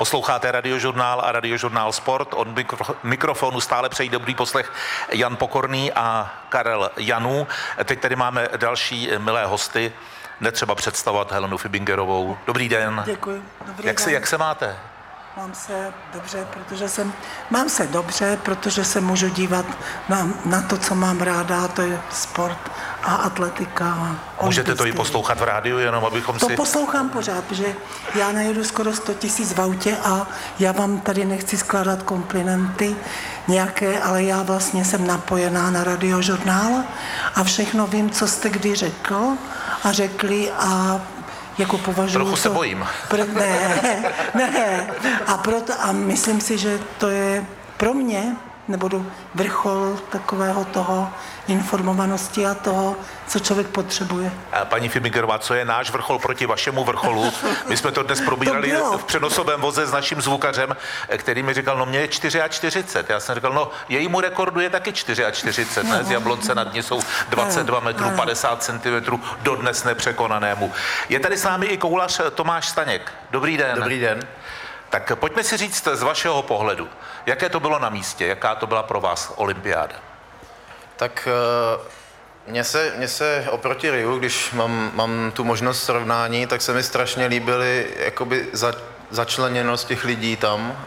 Posloucháte radiožurnál a radiožurnál Sport. Od mikrofonu stále přejí dobrý poslech Jan Pokorný a Karel Janů. Teď tady máme další milé hosty. Netřeba představovat Helenu Fibingerovou. Dobrý den. Děkuji. Dobrý jak, den. Se, jak se máte? Mám se dobře, protože jsem, mám se dobře, protože se můžu dívat na, na to, co mám ráda, a to je sport a atletika. Můžete to i poslouchat v rádiu, jenom abychom to si... To poslouchám pořád, protože já najedu skoro 100 tisíc v autě a já vám tady nechci skládat komplimenty nějaké, ale já vlastně jsem napojená na radiožurnál a všechno vím, co jste kdy řekl a řekli a jako považuji Trochu se to, bojím. Pro, ne, ne. A, proto, a myslím si, že to je pro mě, nebudu vrchol takového toho informovanosti a toho, co člověk potřebuje. A paní Fimigerová, co je náš vrchol proti vašemu vrcholu? My jsme to dnes probírali to v přenosovém voze s naším zvukařem, který mi říkal, no mě je 44. Já jsem říkal, no jejímu rekordu je taky 44, ne? Z Jablonce nad ní jsou 22 metrů, 50 cm, dodnes nepřekonanému. Je tady s námi i koulař Tomáš Staněk. Dobrý den. Dobrý den. Tak pojďme si říct z vašeho pohledu, jaké to bylo na místě, jaká to byla pro vás olympiáda? Tak mně se, mně se oproti Riu, když mám, mám tu možnost srovnání, tak se mi strašně líbily jakoby za, začleněnost těch lidí tam.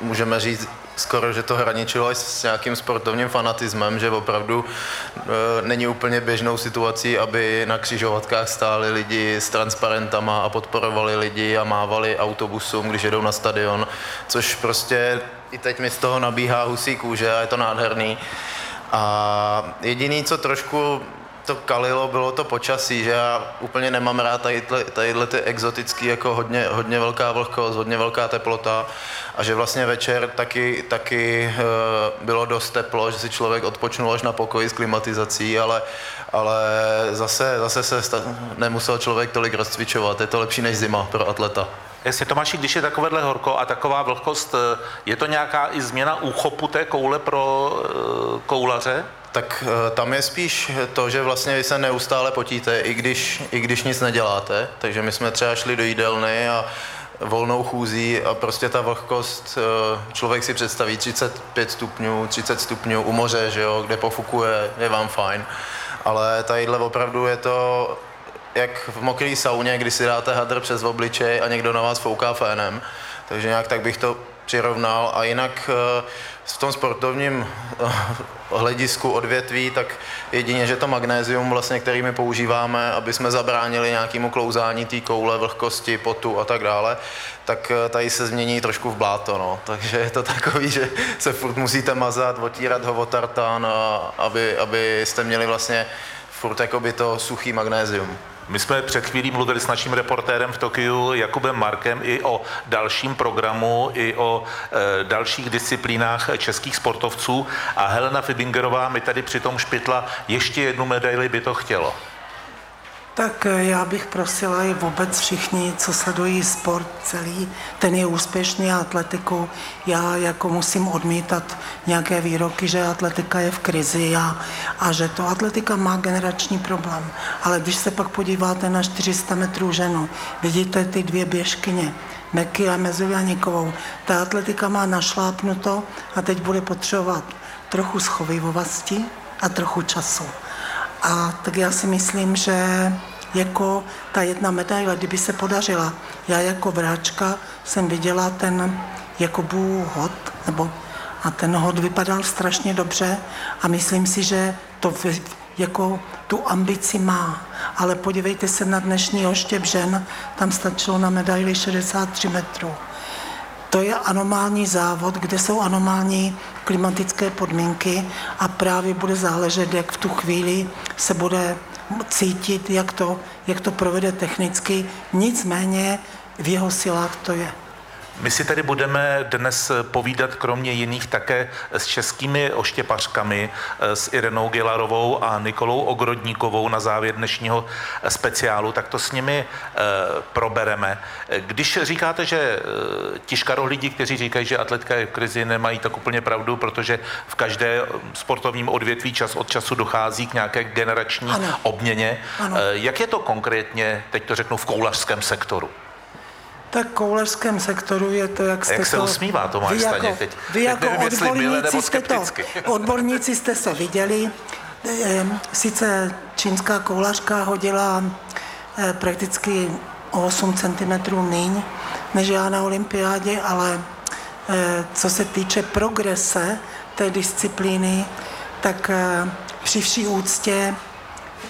Můžeme říct skoro, že to hraničilo s nějakým sportovním fanatismem, že opravdu e, není úplně běžnou situací, aby na křižovatkách stáli lidi s transparentama a podporovali lidi a mávali autobusům, když jedou na stadion, což prostě i teď mi z toho nabíhá husí kůže a je to nádherný. A jediný, co trošku to kalilo, bylo to počasí, že já úplně nemám rád tadyhle, tadyhle ty exotický, jako hodně, hodně velká vlhkost, hodně velká teplota a že vlastně večer taky, taky uh, bylo dost teplo, že si člověk odpočnul až na pokoji s klimatizací, ale, ale zase, zase se sta- nemusel člověk tolik rozcvičovat, je to lepší než zima pro atleta. Jestli Tomáši, když je takovéhle horko a taková vlhkost, je to nějaká i změna úchopu té koule pro uh, koulaře? Tak tam je spíš to, že vlastně vy se neustále potíte, i když, i když nic neděláte. Takže my jsme třeba šli do jídelny a volnou chůzí a prostě ta vlhkost, člověk si představí 35 stupňů, 30 stupňů u moře, že jo, kde pofukuje, je vám fajn. Ale tadyhle opravdu je to jak v mokré sauně, kdy si dáte hadr přes obličej a někdo na vás fouká fénem. Takže nějak tak bych to přirovnal. A jinak v tom sportovním hledisku odvětví, tak jedině, že to magnézium, vlastně, který my používáme, aby jsme zabránili nějakému klouzání té koule, vlhkosti, potu a tak dále, tak tady se změní trošku v bláto, no. Takže je to takový, že se furt musíte mazat, otírat ho o tartán, aby, abyste měli vlastně furt jakoby to suchý magnézium. My jsme před chvílí mluvili s naším reportérem v Tokiu Jakubem Markem i o dalším programu, i o e, dalších disciplínách českých sportovců a Helena Fibingerová mi tady přitom špitla ještě jednu medaili by to chtělo. Tak já bych prosila i vůbec všichni, co sledují sport celý, ten je úspěšný atletiku. Já jako musím odmítat nějaké výroky, že atletika je v krizi a, a že to atletika má generační problém. Ale když se pak podíváte na 400 metrů ženu, vidíte ty dvě běžkyně, Meky a Mezulianikovou. Ta atletika má našlápnuto a teď bude potřebovat trochu schovivovosti a trochu času. A tak já si myslím, že jako ta jedna medaile, kdyby se podařila, já jako vráčka jsem viděla ten Jakobův hod, nebo a ten hod vypadal strašně dobře a myslím si, že to jako tu ambici má. Ale podívejte se na dnešní oštěp žen, tam stačilo na medaili 63 metrů. To je anomální závod, kde jsou anomální klimatické podmínky a právě bude záležet, jak v tu chvíli se bude cítit, jak to, jak to provede technicky. Nicméně v jeho silách to je. My si tady budeme dnes povídat kromě jiných také s českými oštěpařkami, s Irenou Gilarovou a Nikolou Ogrodníkovou na závěr dnešního speciálu, tak to s nimi e, probereme. Když říkáte, že e, ti škarohlídi, kteří říkají, že atletka je v krizi, nemají tak úplně pravdu, protože v každé sportovním odvětví čas od času dochází k nějaké generační ano. obměně. Ano. Jak je to konkrétně, teď to řeknu, v koulařském sektoru? Tak koulařském sektoru je to, jak jste jak se to... usmívá Tomáš vy jako, teď? Vy Teď jako nevím, jestli mile odborníci jste, to, odborníci jste se viděli. Ehm, Sice čínská koulařka hodila eh, prakticky o 8 cm míň než já na olympiádě, ale eh, co se týče progrese té disciplíny, tak eh, při vší úctě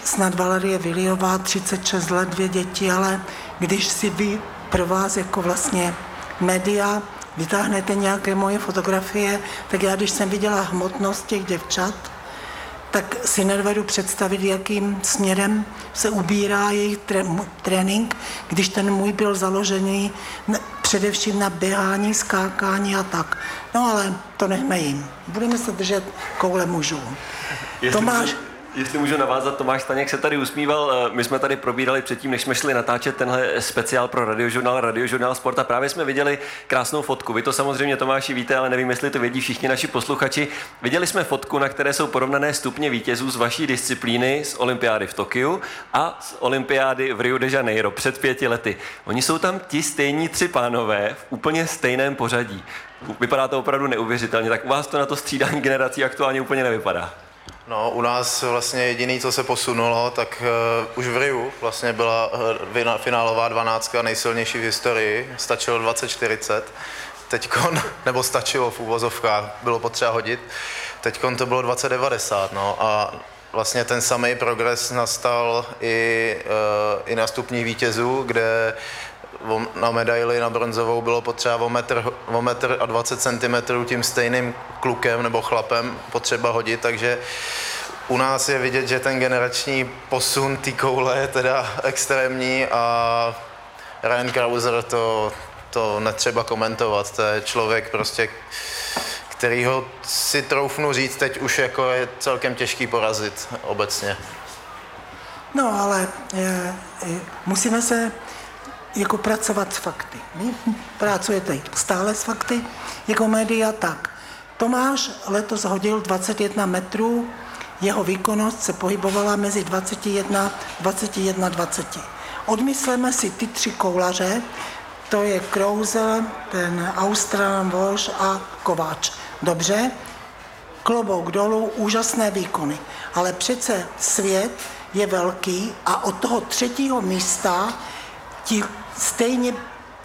snad Valerie Viliová, 36 let, dvě děti, ale když si vy pro vás jako vlastně média vytáhnete nějaké moje fotografie, tak já když jsem viděla hmotnost těch děvčat, tak si nedovedu představit, jakým směrem se ubírá jejich tré, trénink, když ten můj byl založený především na běhání, skákání a tak. No ale to nechme jim. Budeme se držet koule mužů. Jestli Tomáš, jestli můžu navázat, Tomáš Staněk se tady usmíval. eh, My jsme tady probírali předtím, než jsme šli natáčet tenhle speciál pro radiožurnál, radiožurnál Sport a právě jsme viděli krásnou fotku. Vy to samozřejmě, Tomáši, víte, ale nevím, jestli to vědí všichni naši posluchači. Viděli jsme fotku, na které jsou porovnané stupně vítězů z vaší disciplíny z olympiády v Tokiu a z olympiády v Rio de Janeiro před pěti lety. Oni jsou tam ti stejní tři pánové v úplně stejném pořadí. Vypadá to opravdu neuvěřitelně, tak u vás to na to střídání generací aktuálně úplně nevypadá. No, u nás vlastně jediný, co se posunulo, tak uh, už v Riu vlastně byla uh, finálová dvanáctka nejsilnější v historii, stačilo 20-40, teďkon, nebo stačilo v úvozovkách, bylo potřeba hodit, teďkon to bylo 20-90, no a vlastně ten samý progres nastal i, uh, i na stupních vítězů, kde na medaili na bronzovou bylo potřeba o metr, o metr a 20 cm tím stejným klukem nebo chlapem potřeba hodit, takže u nás je vidět, že ten generační posun té koule je teda extrémní a Ryan Krauser to, to netřeba komentovat, to je člověk prostě, kterýho si troufnu říct teď už jako je celkem těžký porazit obecně. No, ale e, e, musíme se jako pracovat s fakty. Vy pracujete stále s fakty jako média, tak. Tomáš letos hodil 21 metrů, jeho výkonnost se pohybovala mezi 21, 21, 20. Odmysleme si ty tři koulaře, to je Krause, ten Australan Walsh a Kováč. Dobře, klobouk dolů, úžasné výkony. Ale přece svět je velký a od toho třetího místa ti stejně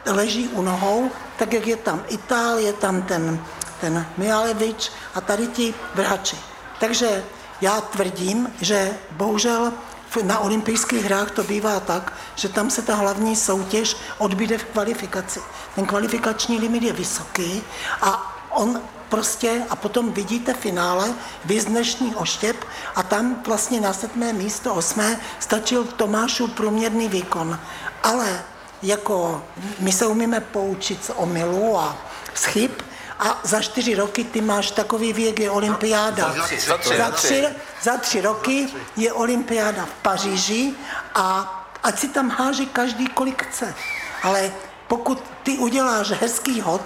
leží u nohou, tak jak je tam Itálie, tam ten, ten Mialevič a tady ti vrhači. Takže já tvrdím, že bohužel na olympijských hrách to bývá tak, že tam se ta hlavní soutěž odbíde v kvalifikaci. Ten kvalifikační limit je vysoký a on prostě a potom vidíte finále, vys dnešní oštěp a tam vlastně na sedmé místo, osmé, stačil Tomášův průměrný výkon. Ale jako my se umíme poučit z omylů a z chyb a za čtyři roky ty máš takový věk, je olympiáda. Za tři, za tři, za za tři, za tři roky je olympiáda v Paříži a ať si tam háže každý kolik chce. Ale pokud ty uděláš hezký hod,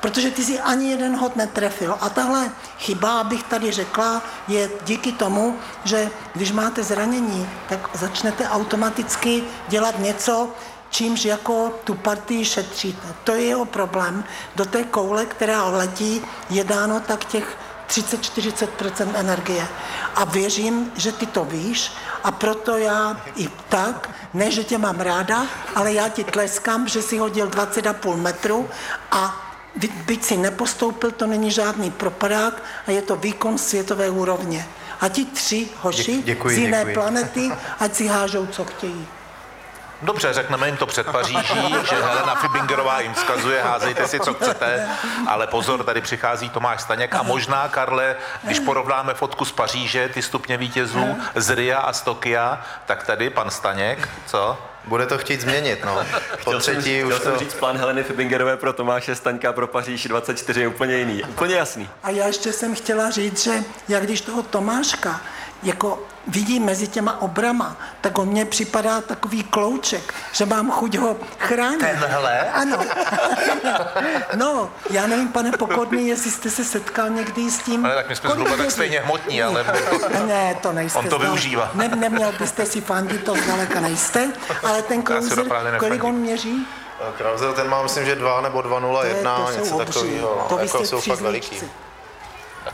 protože ty si ani jeden hod netrefil. A tahle chyba, abych tady řekla, je díky tomu, že když máte zranění, tak začnete automaticky dělat něco, čímž jako tu partii šetříte. To je jeho problém. Do té koule, která letí, je dáno tak těch 30-40% energie. A věřím, že ty to víš a proto já i tak, ne, že tě mám ráda, ale já ti tleskám, že si hodil 20,5 metru a by- byť si nepostoupil, to není žádný propadák a je to výkon světové úrovně. A ti tři hoši Dě- děkuji, z jiné děkuji. planety, ať si hážou, co chtějí. Dobře, řekneme jim to před Paříží, že Helena Fibingerová jim vzkazuje, házejte si, co chcete, ale pozor, tady přichází Tomáš Staněk a možná, Karle, když porovnáme fotku z Paříže, ty stupně vítězů z Ria a z Tokia, tak tady pan Staněk, co? Bude to chtít změnit, no. Po Chtěl jsem, třetí chtěl už jsem to... říct, plán Heleny Fibingerové pro Tomáše Staňka pro Paříž 24 je úplně jiný. Úplně jasný. A já ještě jsem chtěla říct, že já když toho Tomáška jako vidím mezi těma obrama, tak on mně připadá takový klouček, že mám chuť ho chránit. Tenhle? Ano. no, já nevím, pane Pokorný, jestli jste se setkal někdy s tím. Ale tak my jsme Kolik zhruba tak stejně hmotní, ale Ne, to nejste. On to využívá. Ne, neměl byste si fandit, to zdaleka nejste, ale ten opravdu kolik on měří? Krauzel ten má, myslím, že 2 nebo 2,01, něco takového. No. To jako jsou fakt veliký.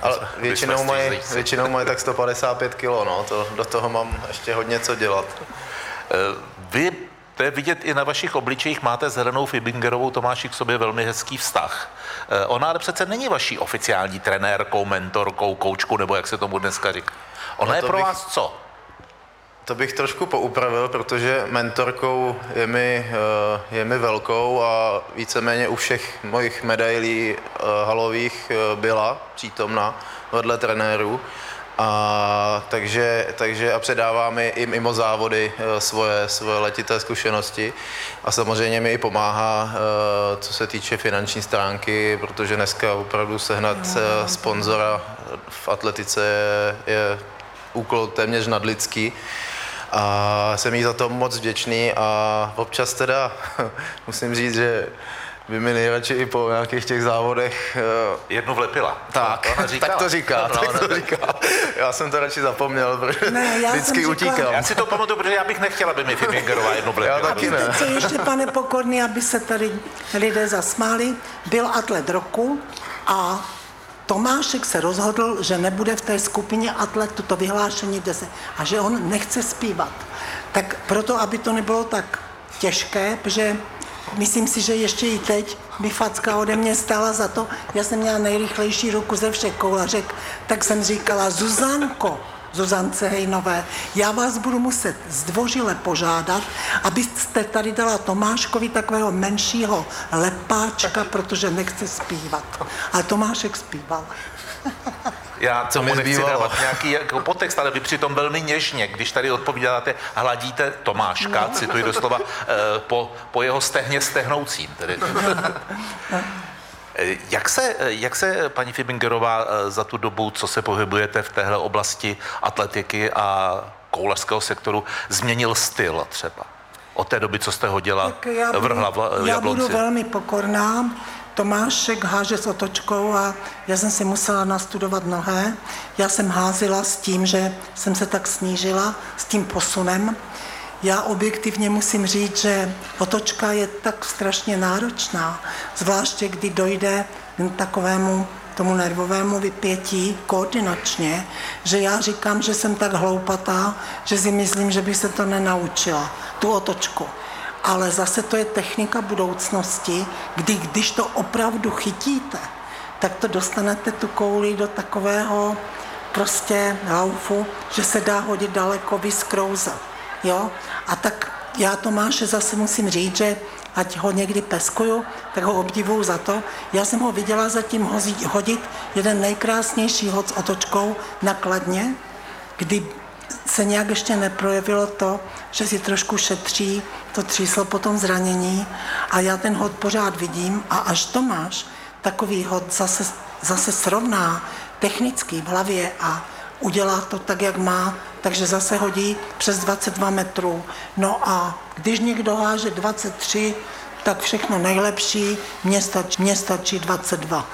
Ale většinou mají, většinou mají tak 155 kg, no, to, do toho mám ještě hodně co dělat. Eh, vy, to je vidět i na vašich obličejích, máte s Helenou Fibingerovou Tomáši k sobě velmi hezký vztah. Eh, ona ale přece není vaší oficiální trenérkou, mentorkou, koučku, nebo jak se tomu dneska říká. Ona no je pro bych... vás co? To bych trošku poupravil, protože mentorkou je mi, eh, je mi velkou a víceméně u všech mojich medailí eh, halových eh, byla přítomna vedle trenérů. A takže, takže a předává mi i mimo závody svoje, svoje letité zkušenosti. A samozřejmě mi i pomáhá, co se týče finanční stránky, protože dneska opravdu sehnat sponzora v atletice je, je úkol téměř nadlidský a jsem jí za to moc vděčný a občas teda musím říct, že by mi nejradši i po nějakých těch závodech... Uh, Jednu vlepila. Tak, to tak to říká, no, tak to říká. Já jsem to radši zapomněl, protože ne, já vždycky utíkal. Já si to pamatuju, protože já bych nechtěla, aby mi Fibingerová jednu vlepila. Já taky ne. Co ještě, pane Pokorný, aby se tady lidé zasmáli, byl atlet roku a Tomášek se rozhodl, že nebude v té skupině atletů to vyhlášení se, a že on nechce zpívat. Tak proto, aby to nebylo tak těžké, protože myslím si, že ještě i teď by facka ode mě stála za to, já jsem měla nejrychlejší ruku ze všech koulařek, tak jsem říkala, Zuzanko, Zuzance Hejnové, já vás budu muset zdvořile požádat, abyste tady dala Tomáškovi takového menšího lepáčka, protože nechce zpívat. A Tomášek zpíval. Já co mu nechci dávat nějaký jako potext, ale vy přitom velmi něžně, když tady odpovídáte, hladíte Tomáška, no. cituji doslova, eh, po, po jeho stehně stehnoucím. Tedy. Jak se, jak se, paní Fibingerová, eh, za tu dobu, co se pohybujete v téhle oblasti atletiky a koulařského sektoru, změnil styl třeba? Od té doby, co jste hodila já budu, vrhla v Já budu velmi pokorná. Tomášek háže s otočkou a já jsem si musela nastudovat nohé. Já jsem házela s tím, že jsem se tak snížila, s tím posunem. Já objektivně musím říct, že otočka je tak strašně náročná, zvláště kdy dojde k takovému tomu nervovému vypětí koordinačně, že já říkám, že jsem tak hloupatá, že si myslím, že bych se to nenaučila, tu otočku. Ale zase to je technika budoucnosti, kdy když to opravdu chytíte, tak to dostanete tu kouli do takového prostě laufu, že se dá hodit daleko vyskrouzat. Jo? A tak já Tomáše zase musím říct, že ať ho někdy peskuju, tak ho obdivuju za to. Já jsem ho viděla zatím hodit jeden nejkrásnější hod s otočkou na kladně, kdy se nějak ještě neprojevilo to, že si trošku šetří to tříslo po tom zranění a já ten hod pořád vidím a až Tomáš takový hod zase, zase srovná technicky v hlavě a udělá to tak, jak má, takže zase hodí přes 22 metrů. No a když někdo háže 23, tak všechno nejlepší, mně stačí, mně stačí 22.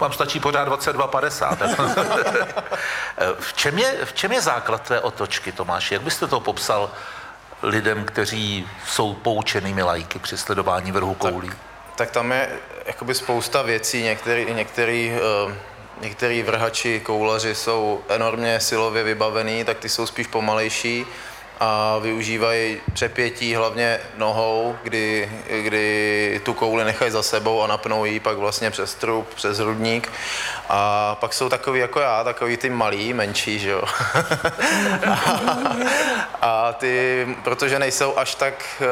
Vám stačí pořád 22,50. v, čem je, v čem je základ té otočky, Tomáš? Jak byste to popsal lidem, kteří jsou poučenými lajky při sledování vrhu koulí? Tak, tak tam je jakoby spousta věcí, některý, některý uh některý vrhači, koulaři jsou enormně silově vybavený, tak ty jsou spíš pomalejší a využívají přepětí hlavně nohou, kdy, kdy tu kouli nechají za sebou a napnou ji pak vlastně přes trup, přes hrudník. A pak jsou takový jako já, takový ty malý, menší, že jo. a ty, protože nejsou až tak uh,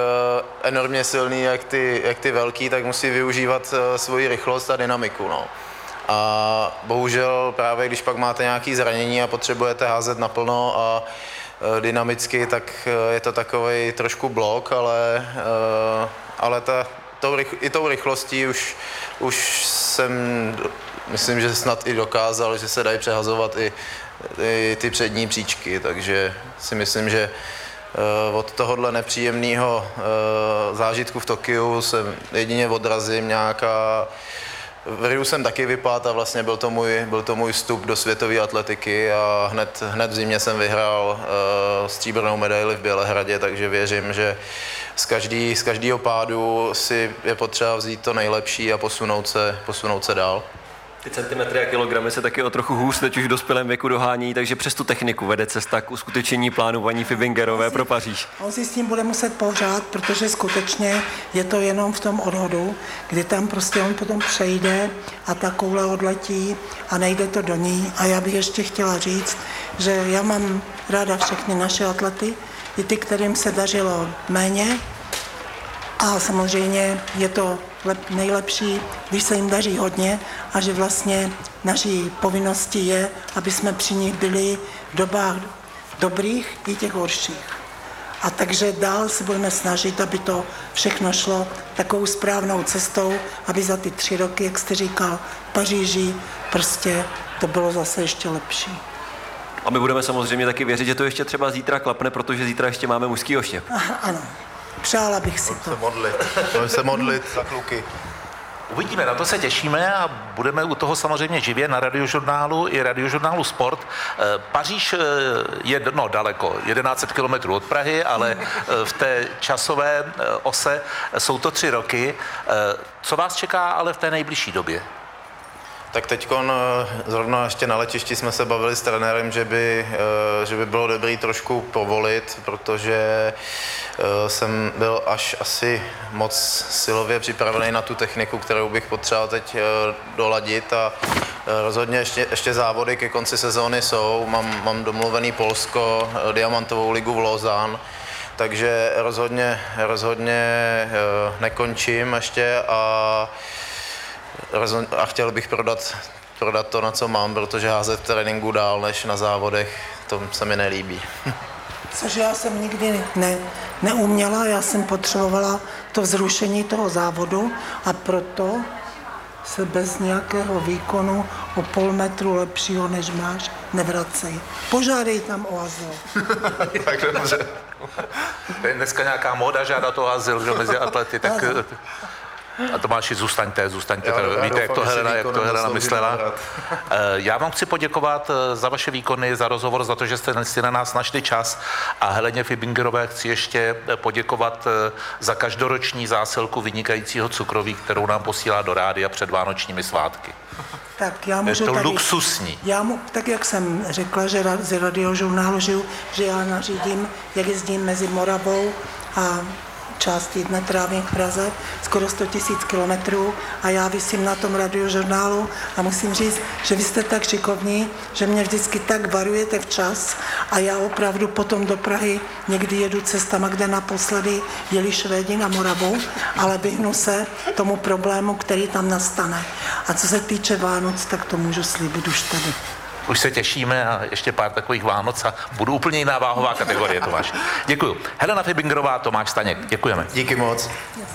enormně silný, jak ty, jak ty velký, tak musí využívat uh, svoji rychlost a dynamiku, no. A bohužel právě když pak máte nějaké zranění a potřebujete házet naplno a e, dynamicky, tak e, je to takový trošku blok, ale, e, ale ta, tou, i tou rychlostí už, už jsem, myslím, že snad i dokázal, že se dají přehazovat i, i ty přední příčky, takže si myslím, že od tohohle nepříjemného zážitku v Tokiu se jedině odrazím nějaká v Riu jsem taky vypadl a vlastně byl to můj, byl to můj vstup do světové atletiky a hned, hned v zimě jsem vyhrál uh, stříbrnou medaili v Bělehradě, takže věřím, že z, každý, z každého pádu si je potřeba vzít to nejlepší a posunout se, posunout se dál. Ty centimetry a kilogramy se taky o trochu hůř teď už v dospělém věku dohání, takže přes tu techniku vede cesta k uskutečnění plánu paní Fibingerové pro Paříž. On si s tím bude muset pořád, protože skutečně je to jenom v tom odhodu, kdy tam prostě on potom přejde a ta koule odletí a nejde to do ní. A já bych ještě chtěla říct, že já mám ráda všechny naše atlety, i ty, kterým se dařilo méně, a samozřejmě je to lep, nejlepší, když se jim daří hodně a že vlastně naší povinností je, aby jsme při nich byli v dobách dobrých i těch horších. A takže dál se budeme snažit, aby to všechno šlo takovou správnou cestou, aby za ty tři roky, jak jste říkal, v Paříži, prostě to bylo zase ještě lepší. A my budeme samozřejmě taky věřit, že to ještě třeba zítra klapne, protože zítra ještě máme mužský oštěp. Ano, přála bych si to. Se modlit. Budeme se modlit za kluky. Uvidíme, na to se těšíme a budeme u toho samozřejmě živě na radiožurnálu i radiožurnálu Sport. Eh, Paříž eh, je no, daleko, 1100 km od Prahy, ale eh, v té časové ose jsou to tři roky. Co vás čeká ale v té nejbližší době? Tak teď zrovna ještě na letišti jsme se bavili s trenérem, že by, že by bylo dobré trošku povolit, protože jsem byl až asi moc silově připravený na tu techniku, kterou bych potřeboval teď doladit a rozhodně ještě, ještě závody ke konci sezóny jsou. Mám, mám domluvený Polsko, Diamantovou ligu v Lozán, takže rozhodně, rozhodně nekončím ještě a a chtěl bych prodat, prodat to, na co mám, protože házet v tréninku dál než na závodech, to se mi nelíbí. Což já jsem nikdy ne, neuměla, já jsem potřebovala to vzrušení toho závodu a proto se bez nějakého výkonu o půl metru lepšího, než máš, nevracej. Požádej tam o azyl. tak dobře. To je dneska nějaká móda žádat o azyl, že mezi atlety, tak... A Tomáši, zůstaňte, zůstaňte. Já, já Víte, jak to Helena, jak to Helena myslela. Eh, já vám chci poděkovat eh, za vaše výkony, za rozhovor, za to, že jste si na nás našli čas. A Heleně Fibingerové chci ještě eh, poděkovat za každoroční zásilku vynikajícího cukroví, kterou nám posílá do rádia před vánočními svátky. Tak já můžu je to tady, luxusní. Já mu, tak jak jsem řekla, že z radiožurnálu žiju, že já nařídím, jak jezdím mezi Moravou a části jedna trávím v Praze, skoro 100 tisíc kilometrů a já vysím na tom radiožurnálu a musím říct, že vy jste tak šikovní, že mě vždycky tak varujete včas a já opravdu potom do Prahy někdy jedu cestama, kde naposledy jeli Švédi na Moravu, ale vyhnu se tomu problému, který tam nastane. A co se týče Vánoc, tak to můžu slíbit už tady už se těšíme a ještě pár takových Vánoc a budu úplně jiná váhová kategorie, Tomáš. Děkuju. Helena Fibingerová, Tomáš Staněk. Děkujeme. Díky moc.